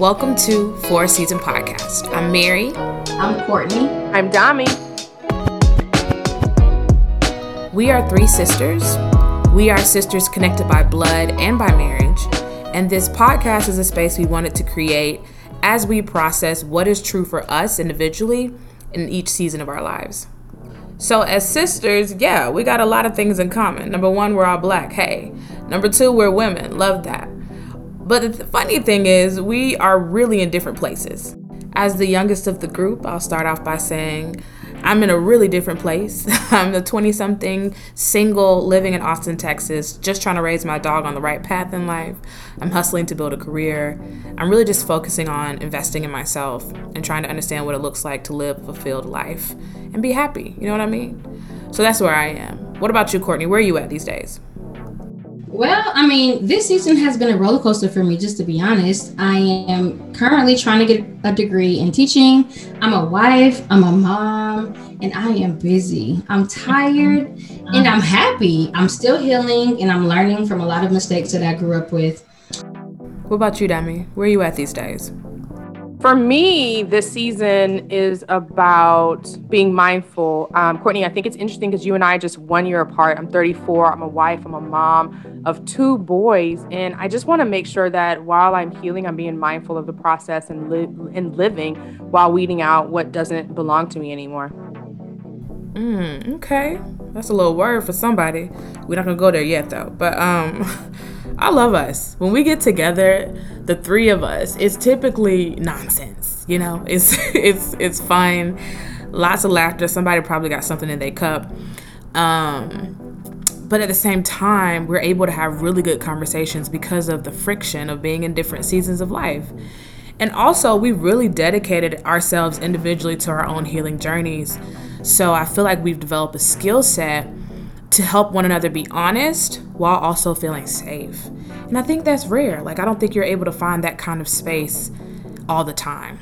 Welcome to For A Season Podcast. I'm Mary. I'm Courtney. I'm Dami. We are three sisters. We are sisters connected by blood and by marriage. And this podcast is a space we wanted to create as we process what is true for us individually in each season of our lives. So, as sisters, yeah, we got a lot of things in common. Number one, we're all black. Hey. Number two, we're women. Love that. But the funny thing is, we are really in different places. As the youngest of the group, I'll start off by saying I'm in a really different place. I'm the 20 something single living in Austin, Texas, just trying to raise my dog on the right path in life. I'm hustling to build a career. I'm really just focusing on investing in myself and trying to understand what it looks like to live a fulfilled life and be happy. You know what I mean? So that's where I am. What about you, Courtney? Where are you at these days? Well, I mean, this season has been a roller coaster for me, just to be honest. I am currently trying to get a degree in teaching. I'm a wife, I'm a mom, and I am busy. I'm tired and I'm happy. I'm still healing and I'm learning from a lot of mistakes that I grew up with. What about you, Demi? Where are you at these days? For me, this season is about being mindful. Um, Courtney, I think it's interesting because you and I are just one year apart. I'm 34, I'm a wife, I'm a mom of two boys. And I just want to make sure that while I'm healing, I'm being mindful of the process and, li- and living while weeding out what doesn't belong to me anymore. Mm, okay. That's a little word for somebody. We're not going to go there yet, though. But, um,. I love us. When we get together, the three of us, it's typically nonsense. You know, it's it's it's fun. Lots of laughter. Somebody probably got something in their cup. Um, but at the same time, we're able to have really good conversations because of the friction of being in different seasons of life. And also, we really dedicated ourselves individually to our own healing journeys. So I feel like we've developed a skill set to help one another be honest while also feeling safe. And I think that's rare. Like, I don't think you're able to find that kind of space all the time.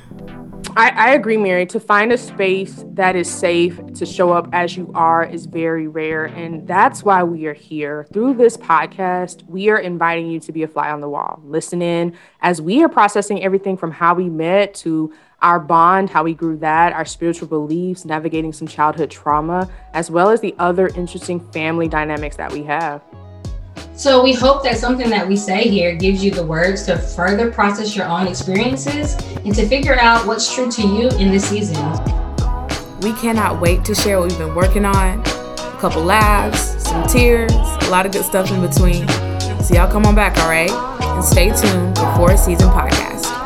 I, I, agree, Mary. To find a space that is safe to show up as you are is very rare. And that's why we are here. Through this podcast, we are inviting you to be a fly on the wall. Listen in as we are processing everything from how we met to our bond, how we grew that, our spiritual beliefs, navigating some childhood trauma, as well as the other interesting family dynamics that we have. So, we hope that something that we say here gives you the words to further process your own experiences and to figure out what's true to you in this season. We cannot wait to share what we've been working on a couple laughs, some tears, a lot of good stuff in between. So, y'all come on back, all right? And stay tuned for a season podcast.